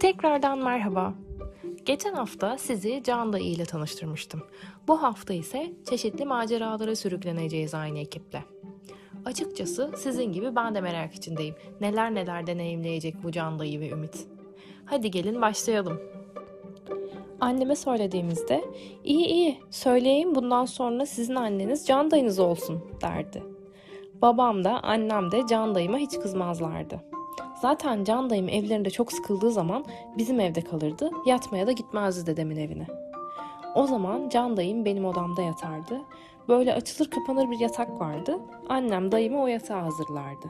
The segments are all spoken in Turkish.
Tekrardan merhaba. Geçen hafta sizi Can Dayı ile tanıştırmıştım. Bu hafta ise çeşitli maceralara sürükleneceğiz aynı ekiple. Açıkçası sizin gibi ben de merak içindeyim. Neler neler deneyimleyecek bu Can Dayı ve Ümit. Hadi gelin başlayalım. Anneme söylediğimizde iyi iyi söyleyeyim bundan sonra sizin anneniz Can Dayınız olsun derdi. Babam da annem de Can Dayıma hiç kızmazlardı. Zaten Can dayım evlerinde çok sıkıldığı zaman bizim evde kalırdı. Yatmaya da gitmezdi dedemin evine. O zaman Can dayım benim odamda yatardı. Böyle açılır kapanır bir yatak vardı. Annem dayımı o yatağa hazırlardı.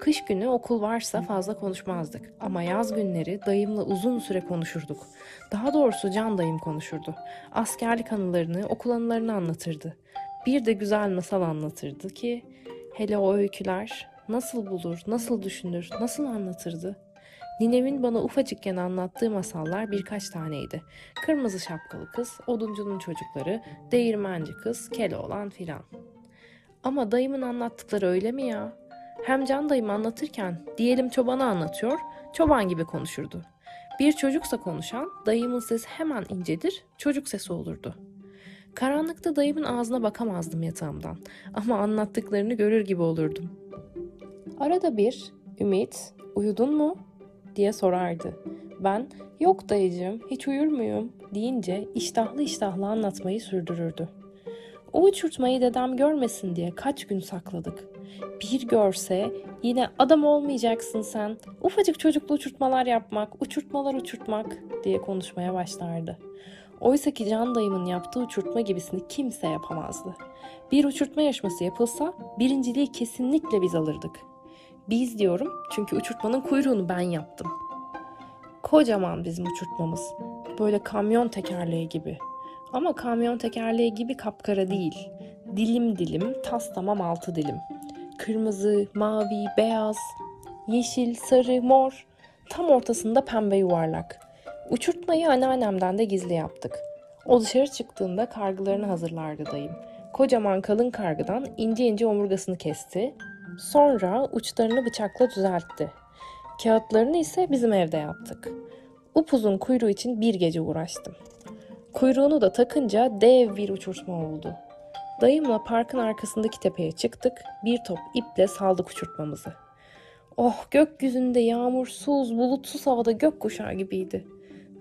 Kış günü okul varsa fazla konuşmazdık ama yaz günleri dayımla uzun süre konuşurduk. Daha doğrusu Can dayım konuşurdu. Askerlik anılarını, okul anılarını anlatırdı. Bir de güzel masal anlatırdı ki hele o öyküler nasıl bulur, nasıl düşünür, nasıl anlatırdı? Ninemin bana ufacıkken anlattığı masallar birkaç taneydi. Kırmızı şapkalı kız, oduncunun çocukları, değirmenci kız, Keloğlan filan. Ama dayımın anlattıkları öyle mi ya? Hem Can dayım anlatırken diyelim çobanı anlatıyor, çoban gibi konuşurdu. Bir çocuksa konuşan, dayımın sesi hemen incedir, çocuk sesi olurdu. Karanlıkta dayımın ağzına bakamazdım yatağımdan ama anlattıklarını görür gibi olurdum. Arada bir Ümit uyudun mu diye sorardı. Ben yok dayıcığım hiç uyur muyum deyince iştahlı iştahlı anlatmayı sürdürürdü. O uçurtmayı dedem görmesin diye kaç gün sakladık. Bir görse yine adam olmayacaksın sen. Ufacık çocuklu uçurtmalar yapmak, uçurtmalar uçurtmak diye konuşmaya başlardı. Oysa ki Can dayımın yaptığı uçurtma gibisini kimse yapamazdı. Bir uçurtma yarışması yapılsa birinciliği kesinlikle biz alırdık. Biz diyorum çünkü uçurtmanın kuyruğunu ben yaptım. Kocaman bizim uçurtmamız. Böyle kamyon tekerleği gibi. Ama kamyon tekerleği gibi kapkara değil. Dilim dilim, tas tamam altı dilim. Kırmızı, mavi, beyaz, yeşil, sarı, mor. Tam ortasında pembe yuvarlak. Uçurtmayı anneannemden de gizli yaptık. O dışarı çıktığında kargılarını hazırlardı dayım. Kocaman kalın kargıdan ince ince omurgasını kesti, Sonra uçlarını bıçakla düzeltti. Kağıtlarını ise bizim evde yaptık. Upuzun kuyruğu için bir gece uğraştım. Kuyruğunu da takınca dev bir uçurtma oldu. Dayımla parkın arkasındaki tepeye çıktık, bir top iple saldık uçurtmamızı. Oh gökyüzünde yağmursuz, bulutsuz havada gökkuşağı gibiydi.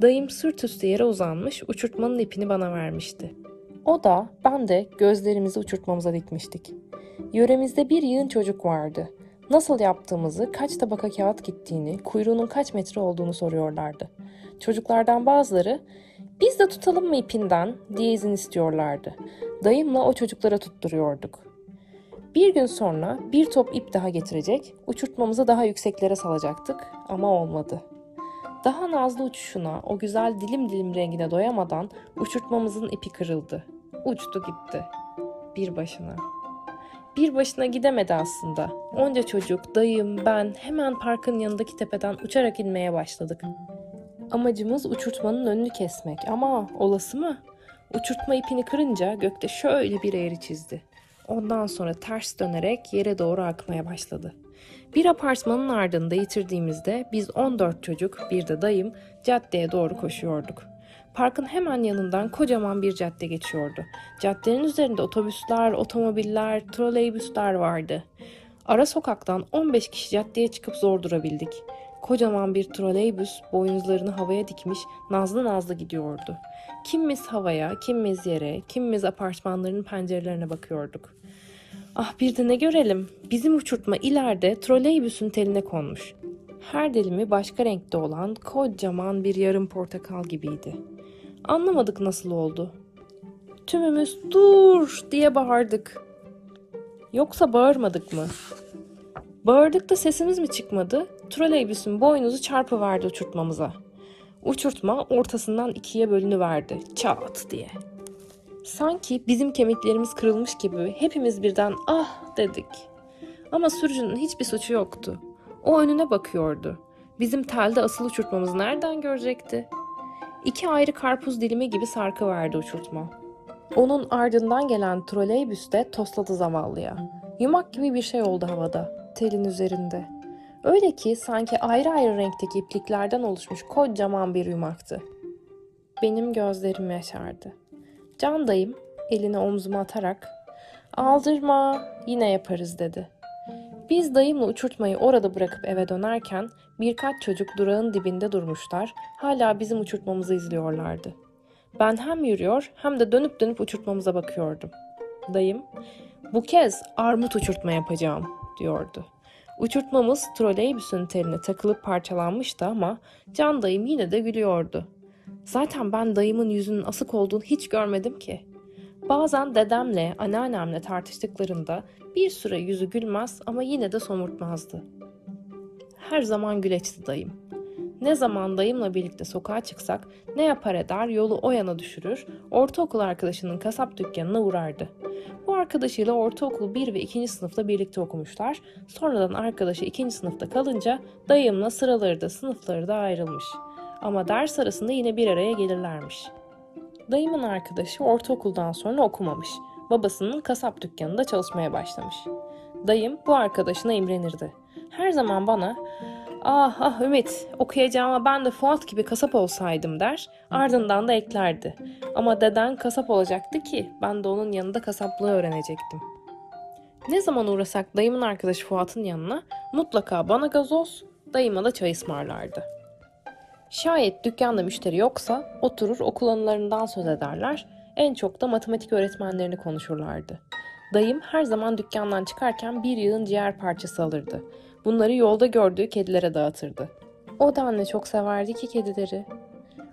Dayım sırt üstü yere uzanmış, uçurtmanın ipini bana vermişti. O da, ben de gözlerimizi uçurtmamıza dikmiştik. Yöremizde bir yığın çocuk vardı. Nasıl yaptığımızı, kaç tabaka kağıt gittiğini, kuyruğunun kaç metre olduğunu soruyorlardı. Çocuklardan bazıları biz de tutalım mı ipinden diye izin istiyorlardı. Dayımla o çocuklara tutturuyorduk. Bir gün sonra bir top ip daha getirecek, uçurtmamızı daha yükseklere salacaktık ama olmadı. Daha nazlı uçuşuna, o güzel dilim dilim rengine doyamadan uçurtmamızın ipi kırıldı. Uçtu gitti. Bir başına bir başına gidemedi aslında. Onca çocuk, dayım, ben hemen parkın yanındaki tepeden uçarak inmeye başladık. Amacımız uçurtmanın önünü kesmek ama olası mı? Uçurtma ipini kırınca gökte şöyle bir eğri çizdi. Ondan sonra ters dönerek yere doğru akmaya başladı. Bir apartmanın ardında yitirdiğimizde biz 14 çocuk, bir de dayım caddeye doğru koşuyorduk. Parkın hemen yanından kocaman bir cadde geçiyordu. Caddenin üzerinde otobüsler, otomobiller, troleybüsler vardı. Ara sokaktan 15 kişi caddeye çıkıp zor durabildik. Kocaman bir troleybüs boynuzlarını havaya dikmiş nazlı nazlı gidiyordu. Kimimiz havaya, kimimiz yere, kimimiz apartmanların pencerelerine bakıyorduk. Ah bir de ne görelim. Bizim uçurtma ileride troleybüsün teline konmuş. Her dilimi başka renkte olan kocaman bir yarım portakal gibiydi. Anlamadık nasıl oldu. Tümümüz dur diye bağırdık. Yoksa bağırmadık mı? Bağırdık da sesimiz mi çıkmadı? Troleybüsün boynuzu çarpıverdi uçurtmamıza. Uçurtma ortasından ikiye bölünüverdi. Çat diye. Sanki bizim kemiklerimiz kırılmış gibi hepimiz birden ah dedik. Ama sürücünün hiçbir suçu yoktu. O önüne bakıyordu. Bizim telde asıl uçurtmamızı nereden görecekti? İki ayrı karpuz dilimi gibi sarkı verdi uçurtma. Onun ardından gelen troleybüs de tosladı zavallıya. Yumak gibi bir şey oldu havada, telin üzerinde. Öyle ki sanki ayrı ayrı renkteki ipliklerden oluşmuş kocaman bir yumaktı. Benim gözlerim yaşardı. Can dayım elini omzuma atarak ''Aldırma, yine yaparız.'' dedi. Biz dayımla uçurtmayı orada bırakıp eve dönerken birkaç çocuk durağın dibinde durmuşlar, hala bizim uçurtmamızı izliyorlardı. Ben hem yürüyor hem de dönüp dönüp uçurtmamıza bakıyordum. Dayım, bu kez armut uçurtma yapacağım diyordu. Uçurtmamız troleybüsün teline takılıp parçalanmıştı ama Can dayım yine de gülüyordu. Zaten ben dayımın yüzünün asık olduğunu hiç görmedim ki. Bazen dedemle, anneannemle tartıştıklarında bir süre yüzü gülmez ama yine de somurtmazdı. Her zaman güleçti dayım. Ne zaman dayımla birlikte sokağa çıksak ne yapar eder yolu o yana düşürür, ortaokul arkadaşının kasap dükkanına uğrardı. Bu arkadaşıyla ortaokul 1 ve 2. sınıfta birlikte okumuşlar. Sonradan arkadaşı 2. sınıfta kalınca dayımla sıraları da sınıfları da ayrılmış. Ama ders arasında yine bir araya gelirlermiş. Dayımın arkadaşı ortaokuldan sonra okumamış. Babasının kasap dükkanında çalışmaya başlamış. Dayım bu arkadaşına imrenirdi. Her zaman bana Ah ah Ümit okuyacağıma ben de Fuat gibi kasap olsaydım der ardından da eklerdi. Ama deden kasap olacaktı ki ben de onun yanında kasaplığı öğrenecektim. Ne zaman uğrasak dayımın arkadaşı Fuat'ın yanına mutlaka bana gazoz, dayıma da çay ısmarlardı. Şayet dükkanda müşteri yoksa oturur okul anılarından söz ederler, en çok da matematik öğretmenlerini konuşurlardı. Dayım her zaman dükkandan çıkarken bir yığın ciğer parçası alırdı. Bunları yolda gördüğü kedilere dağıtırdı. O anne çok severdi ki kedileri.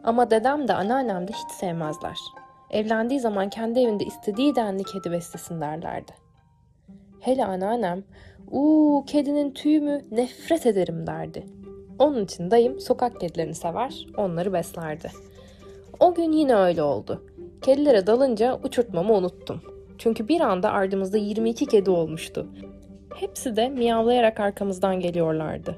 Ama dedem de anneannem de hiç sevmezler. Evlendiği zaman kendi evinde istediği denli kedi beslesin derlerdi. Hele anneannem, uuu kedinin tüyü mü nefret ederim derdi. Onun için dayım sokak kedilerini sever, onları beslerdi. O gün yine öyle oldu. Kedilere dalınca uçurtmamı unuttum. Çünkü bir anda ardımızda 22 kedi olmuştu. Hepsi de miyavlayarak arkamızdan geliyorlardı.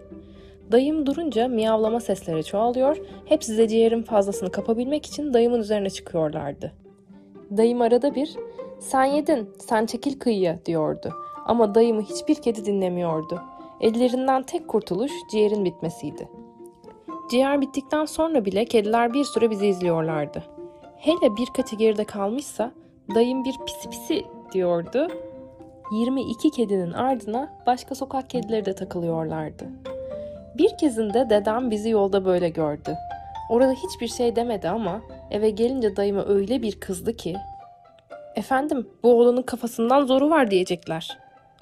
Dayım durunca miyavlama sesleri çoğalıyor, hepsi de ciğerin fazlasını kapabilmek için dayımın üzerine çıkıyorlardı. Dayım arada bir, sen yedin, sen çekil kıyıya diyordu. Ama dayımı hiçbir kedi dinlemiyordu. Ellerinden tek kurtuluş ciğerin bitmesiydi. Ciğer bittikten sonra bile kediler bir süre bizi izliyorlardı. Hele birkaçı geride kalmışsa dayım bir pisi pisi diyordu 22 kedinin ardına başka sokak kedileri de takılıyorlardı. Bir kezinde dedem bizi yolda böyle gördü. Orada hiçbir şey demedi ama eve gelince dayıma öyle bir kızdı ki Efendim bu oğlanın kafasından zoru var diyecekler.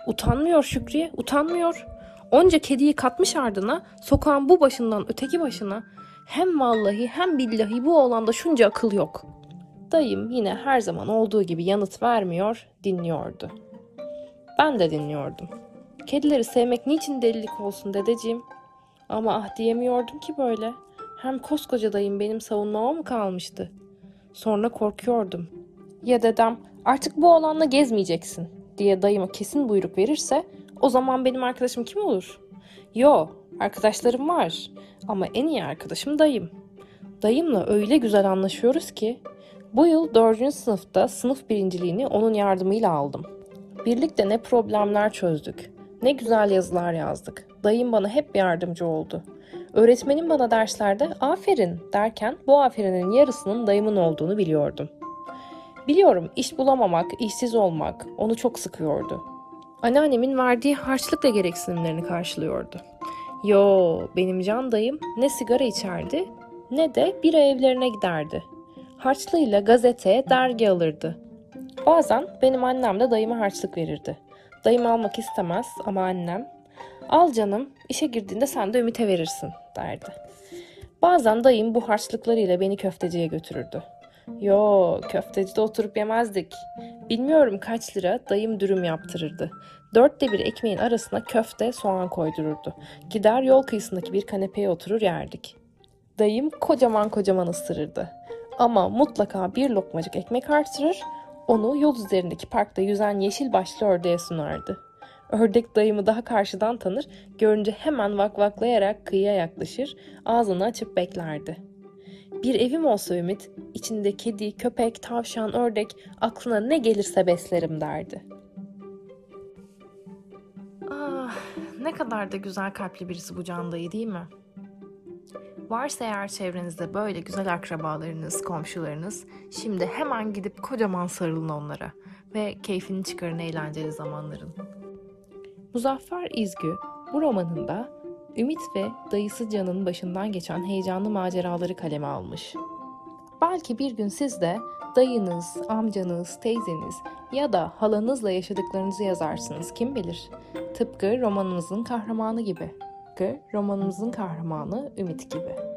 Utanmıyor Şükriye, utanmıyor. Onca kediyi katmış ardına, sokağın bu başından öteki başına hem vallahi hem billahi bu oğlanda şunca akıl yok. Dayım yine her zaman olduğu gibi yanıt vermiyor, dinliyordu. Ben de dinliyordum. Kedileri sevmek niçin delilik olsun dedeciğim? Ama ah diyemiyordum ki böyle. Hem koskoca dayım benim savunmama mı kalmıştı? Sonra korkuyordum. Ya dedem artık bu olanla gezmeyeceksin diye dayıma kesin buyruk verirse o zaman benim arkadaşım kim olur? Yo, arkadaşlarım var ama en iyi arkadaşım dayım. Dayımla öyle güzel anlaşıyoruz ki bu yıl dördüncü sınıfta sınıf birinciliğini onun yardımıyla aldım. Birlikte ne problemler çözdük, ne güzel yazılar yazdık. Dayım bana hep yardımcı oldu. Öğretmenim bana derslerde aferin derken bu aferinin yarısının dayımın olduğunu biliyordum. Biliyorum iş bulamamak, işsiz olmak onu çok sıkıyordu. Anneannemin verdiği harçlıkla gereksinimlerini karşılıyordu. Yo, benim can dayım ne sigara içerdi ne de bira evlerine giderdi. Harçlığıyla gazete, dergi alırdı. Bazen benim annem de dayıma harçlık verirdi. Dayım almak istemez ama annem al canım işe girdiğinde sen de Ümit'e verirsin derdi. Bazen dayım bu harçlıklarıyla beni köfteciye götürürdü. Yo köftecide oturup yemezdik. Bilmiyorum kaç lira dayım dürüm yaptırırdı. Dörtte bir ekmeğin arasına köfte soğan koydururdu. Gider yol kıyısındaki bir kanepeye oturur yerdik. Dayım kocaman kocaman ısırırdı. Ama mutlaka bir lokmacık ekmek artırır, onu yol üzerindeki parkta yüzen yeşil başlı ördeğe sunardı. Ördek dayımı daha karşıdan tanır, görünce hemen vakvaklayarak kıyıya yaklaşır, ağzını açıp beklerdi. Bir evim olsa Ümit, içinde kedi, köpek, tavşan, ördek, aklına ne gelirse beslerim derdi. Ah, ne kadar da güzel kalpli birisi bu Can dayı değil mi? Varsa eğer çevrenizde böyle güzel akrabalarınız, komşularınız, şimdi hemen gidip kocaman sarılın onlara ve keyfini çıkarın eğlenceli zamanların. Muzaffer İzgü bu romanında Ümit ve dayısı Can'ın başından geçen heyecanlı maceraları kaleme almış. Belki bir gün siz de dayınız, amcanız, teyzeniz ya da halanızla yaşadıklarınızı yazarsınız kim bilir. Tıpkı romanımızın kahramanı gibi. Tıpkı romanımızın kahramanı Ümit gibi.